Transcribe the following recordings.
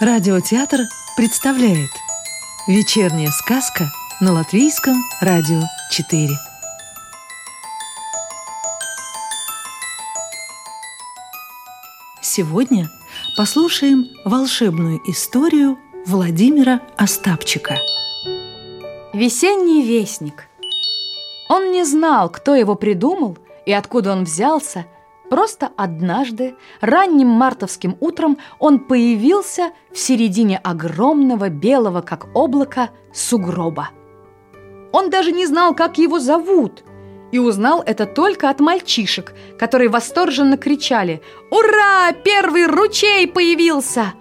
Радиотеатр представляет Вечерняя сказка на Латвийском радио 4 Сегодня послушаем волшебную историю Владимира Остапчика. Весенний вестник Он не знал, кто его придумал и откуда он взялся – Просто однажды, ранним мартовским утром, он появился в середине огромного белого, как облако, сугроба. Он даже не знал, как его зовут, и узнал это только от мальчишек, которые восторженно кричали «Ура! Первый ручей появился!»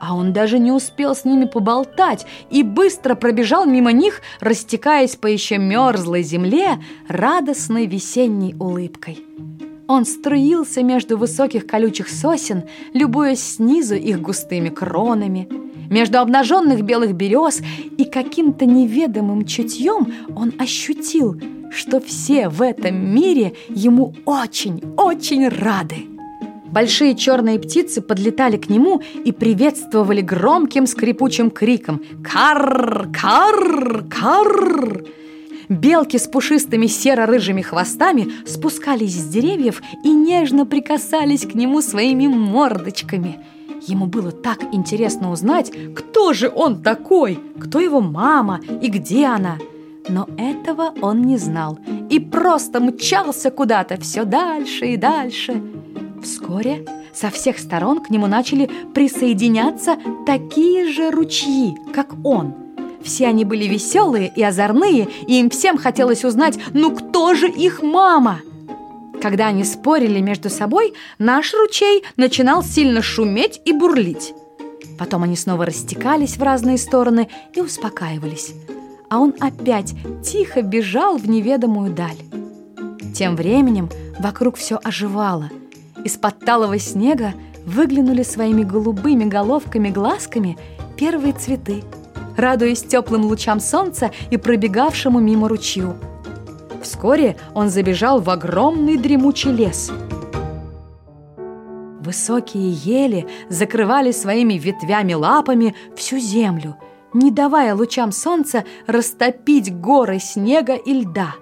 А он даже не успел с ними поболтать и быстро пробежал мимо них, растекаясь по еще мерзлой земле радостной весенней улыбкой. Он струился между высоких колючих сосен, любуясь снизу их густыми кронами, между обнаженных белых берез, и каким-то неведомым чутьем он ощутил, что все в этом мире ему очень-очень рады. Большие черные птицы подлетали к нему и приветствовали громким скрипучим криком «Карр! Карр! Карр!» Белки с пушистыми серо-рыжими хвостами спускались с деревьев и нежно прикасались к нему своими мордочками. Ему было так интересно узнать, кто же он такой, кто его мама и где она. Но этого он не знал и просто мчался куда-то все дальше и дальше. Вскоре со всех сторон к нему начали присоединяться такие же ручьи, как он – все они были веселые и озорные, и им всем хотелось узнать, ну кто же их мама? Когда они спорили между собой, наш ручей начинал сильно шуметь и бурлить. Потом они снова растекались в разные стороны и успокаивались. А он опять тихо бежал в неведомую даль. Тем временем вокруг все оживало. Из-под талого снега выглянули своими голубыми головками-глазками первые цветы – радуясь теплым лучам солнца и пробегавшему мимо ручью. Вскоре он забежал в огромный дремучий лес. Высокие ели закрывали своими ветвями-лапами всю землю, не давая лучам солнца растопить горы снега и льда.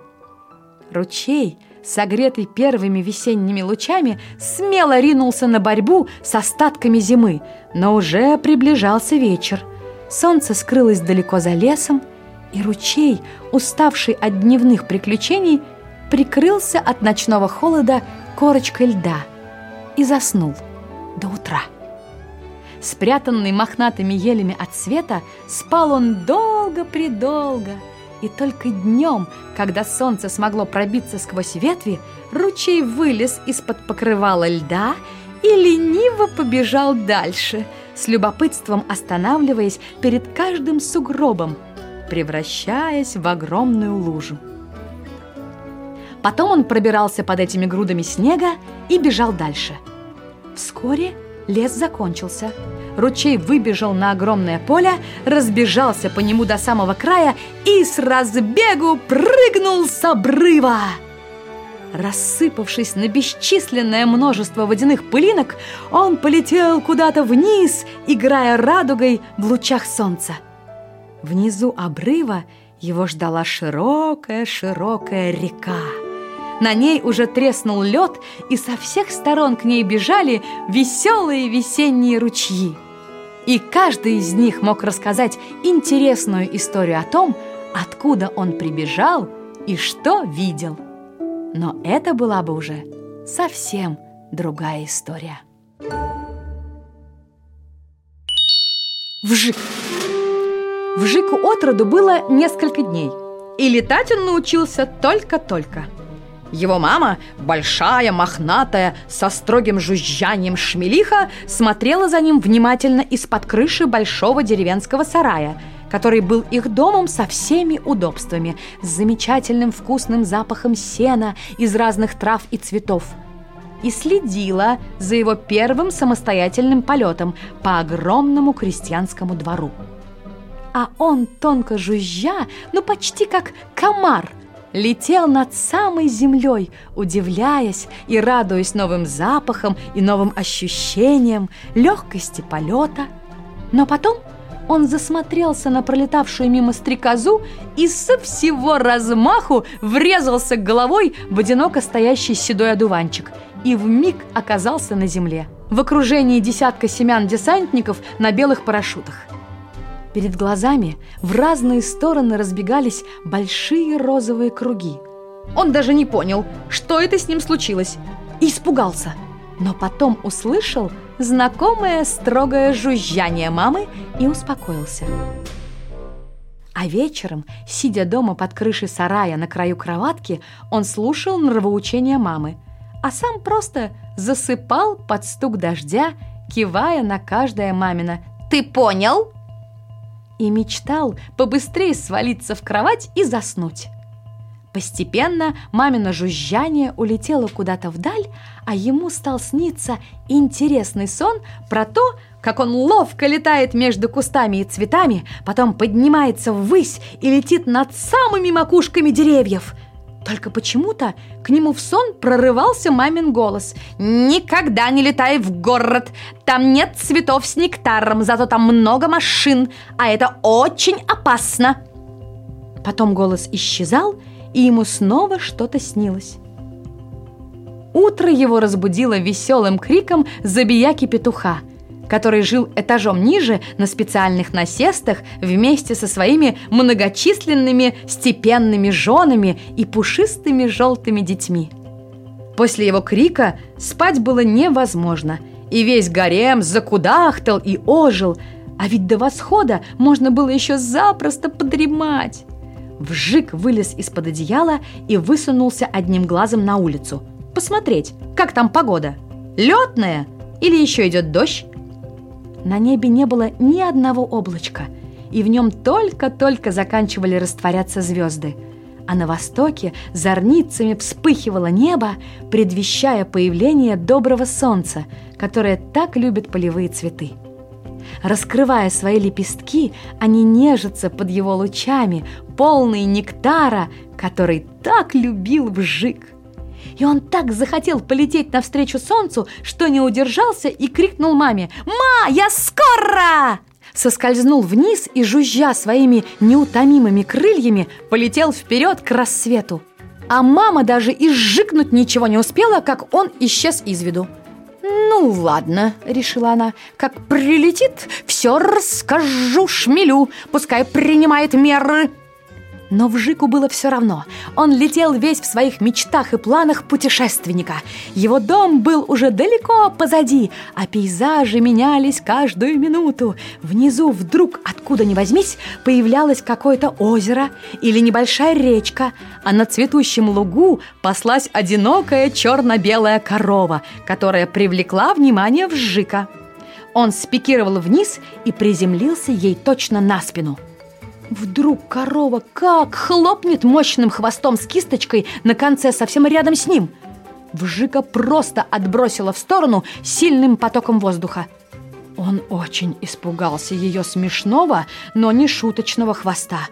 Ручей, согретый первыми весенними лучами, смело ринулся на борьбу с остатками зимы, но уже приближался вечер – Солнце скрылось далеко за лесом, и ручей, уставший от дневных приключений, прикрылся от ночного холода корочкой льда и заснул до утра. Спрятанный мохнатыми елями от света, спал он долго-предолго, и только днем, когда солнце смогло пробиться сквозь ветви, ручей вылез из-под покрывала льда и лениво побежал дальше – с любопытством останавливаясь перед каждым сугробом, превращаясь в огромную лужу. Потом он пробирался под этими грудами снега и бежал дальше. Вскоре лес закончился. Ручей выбежал на огромное поле, разбежался по нему до самого края и с разбегу прыгнул с обрыва. Рассыпавшись на бесчисленное множество водяных пылинок, он полетел куда-то вниз, играя радугой в лучах солнца. Внизу обрыва его ждала широкая-широкая река. На ней уже треснул лед, и со всех сторон к ней бежали веселые весенние ручьи. И каждый из них мог рассказать интересную историю о том, откуда он прибежал и что видел. Но это была бы уже совсем другая история. Вжик! Вжику отроду было несколько дней, и летать он научился только-только. Его мама, большая, мохнатая, со строгим жужжанием шмелиха, смотрела за ним внимательно из-под крыши большого деревенского сарая – который был их домом со всеми удобствами, с замечательным вкусным запахом сена из разных трав и цветов. И следила за его первым самостоятельным полетом по огромному крестьянскому двору. А он, тонко жужжа, ну почти как комар, летел над самой землей, удивляясь и радуясь новым запахам и новым ощущениям, легкости полета – Но потом он засмотрелся на пролетавшую мимо стрекозу и со всего размаху врезался головой в одиноко стоящий седой одуванчик и вмиг оказался на земле, в окружении десятка семян десантников на белых парашютах. Перед глазами в разные стороны разбегались большие розовые круги. Он даже не понял, что это с ним случилось, и испугался, но потом услышал знакомое строгое жужжание мамы и успокоился. А вечером, сидя дома под крышей сарая на краю кроватки, он слушал нравоучения мамы, а сам просто засыпал под стук дождя, кивая на каждое мамино «Ты понял?» и мечтал побыстрее свалиться в кровать и заснуть. Постепенно мамино жужжание улетело куда-то вдаль, а ему стал сниться интересный сон про то, как он ловко летает между кустами и цветами, потом поднимается ввысь и летит над самыми макушками деревьев. Только почему-то к нему в сон прорывался мамин голос. «Никогда не летай в город! Там нет цветов с нектаром, зато там много машин, а это очень опасно!» Потом голос исчезал, и ему снова что-то снилось. Утро его разбудило веселым криком забияки петуха, который жил этажом ниже на специальных насестах вместе со своими многочисленными степенными женами и пушистыми желтыми детьми. После его крика спать было невозможно, и весь гарем закудахтал и ожил, а ведь до восхода можно было еще запросто подремать. Вжик вылез из-под одеяла и высунулся одним глазом на улицу. Посмотреть, как там погода. Летная или еще идет дождь? На небе не было ни одного облачка, и в нем только-только заканчивали растворяться звезды. А на востоке зорницами вспыхивало небо, предвещая появление доброго солнца, которое так любит полевые цветы. Раскрывая свои лепестки, они нежатся под его лучами, полные нектара, который так любил Вжик. И он так захотел полететь навстречу солнцу, что не удержался и крикнул маме «Ма, я скоро!» Соскользнул вниз и, жужжа своими неутомимыми крыльями, полетел вперед к рассвету. А мама даже и сжикнуть ничего не успела, как он исчез из виду. «Ну ладно», — решила она, — «как прилетит, все расскажу шмелю, пускай принимает меры». Но Вжику было все равно. Он летел весь в своих мечтах и планах путешественника. Его дом был уже далеко позади, а пейзажи менялись каждую минуту. Внизу вдруг, откуда ни возьмись, появлялось какое-то озеро или небольшая речка, а на цветущем лугу паслась одинокая черно-белая корова, которая привлекла внимание Вжика. Он спикировал вниз и приземлился ей точно на спину – Вдруг корова как хлопнет мощным хвостом с кисточкой на конце совсем рядом с ним. Вжика просто отбросила в сторону сильным потоком воздуха. Он очень испугался ее смешного, но не шуточного хвоста.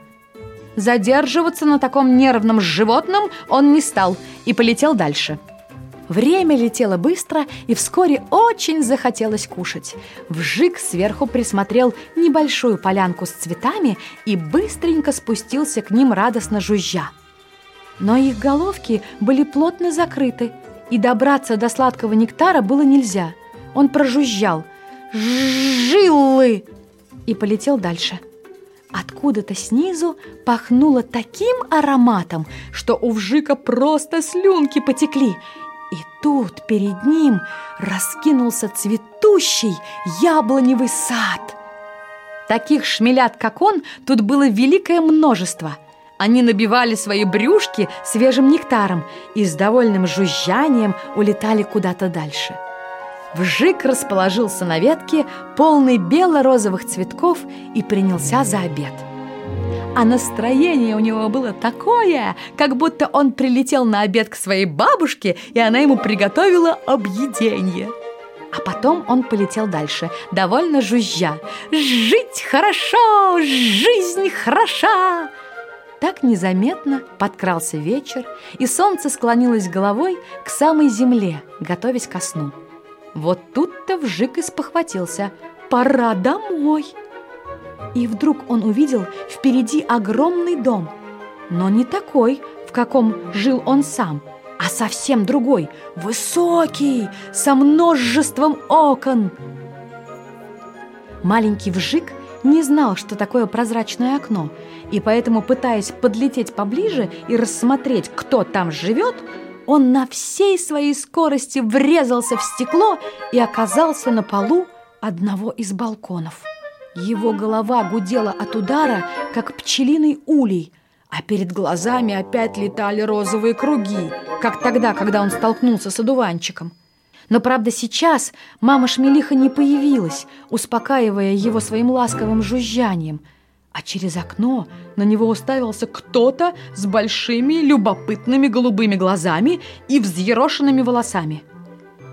Задерживаться на таком нервном животном он не стал и полетел дальше. Время летело быстро, и вскоре очень захотелось кушать. Вжик сверху присмотрел небольшую полянку с цветами и быстренько спустился к ним радостно жужжа. Но их головки были плотно закрыты, и добраться до сладкого нектара было нельзя. Он прожужжал «Жилы!» и полетел дальше. Откуда-то снизу пахнуло таким ароматом, что у Вжика просто слюнки потекли – и тут перед ним раскинулся цветущий яблоневый сад. Таких шмелят, как он, тут было великое множество. Они набивали свои брюшки свежим нектаром и с довольным жужжанием улетали куда-то дальше. Вжик расположился на ветке, полный бело-розовых цветков, и принялся за обед – а настроение у него было такое, как будто он прилетел на обед к своей бабушке, и она ему приготовила объедение. А потом он полетел дальше, довольно жужжа. «Жить хорошо! Жизнь хороша!» Так незаметно подкрался вечер, и солнце склонилось головой к самой земле, готовясь ко сну. Вот тут-то Вжик и спохватился. пора домой. И вдруг он увидел впереди огромный дом, но не такой, в каком жил он сам, а совсем другой, высокий, со множеством окон. Маленький вжик не знал, что такое прозрачное окно, и поэтому, пытаясь подлететь поближе и рассмотреть, кто там живет, он на всей своей скорости врезался в стекло и оказался на полу одного из балконов. Его голова гудела от удара, как пчелиный улей, а перед глазами опять летали розовые круги, как тогда, когда он столкнулся с одуванчиком. Но, правда, сейчас мама Шмелиха не появилась, успокаивая его своим ласковым жужжанием, а через окно на него уставился кто-то с большими любопытными голубыми глазами и взъерошенными волосами.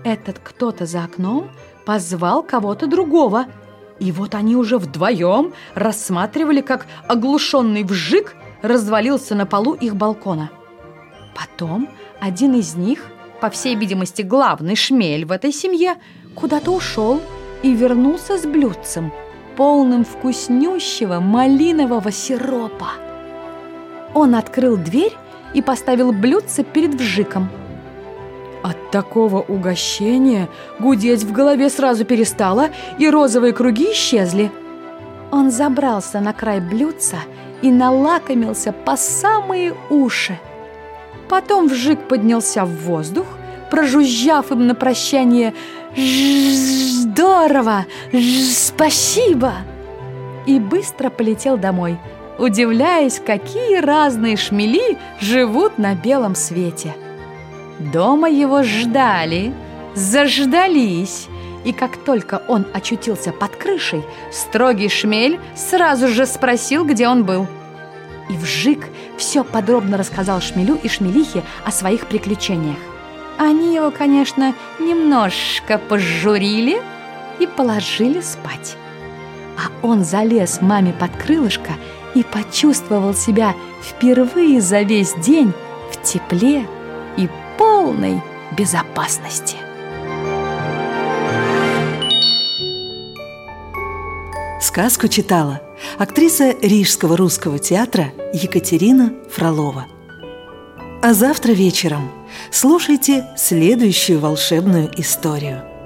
Этот кто-то за окном позвал кого-то другого – и вот они уже вдвоем рассматривали, как оглушенный вжик развалился на полу их балкона. Потом один из них, по всей видимости главный шмель в этой семье, куда-то ушел и вернулся с блюдцем, полным вкуснющего малинового сиропа. Он открыл дверь и поставил блюдце перед вжиком – от такого угощения гудеть в голове сразу перестало, и розовые круги исчезли. Он забрался на край блюдца и налакомился по самые уши. Потом вжик поднялся в воздух, прожужжав им на прощание «Здорово! Спасибо!» и быстро полетел домой, удивляясь, какие разные шмели живут на белом свете. Дома его ждали, заждались, и как только он очутился под крышей, строгий шмель сразу же спросил, где он был. И Вжик все подробно рассказал Шмелю и Шмелихе о своих приключениях. Они его, конечно, немножко пожурили и положили спать. А он залез маме под крылышко и почувствовал себя впервые за весь день в тепле полной безопасности. Сказку читала актриса Рижского русского театра Екатерина Фролова. А завтра вечером слушайте следующую волшебную историю –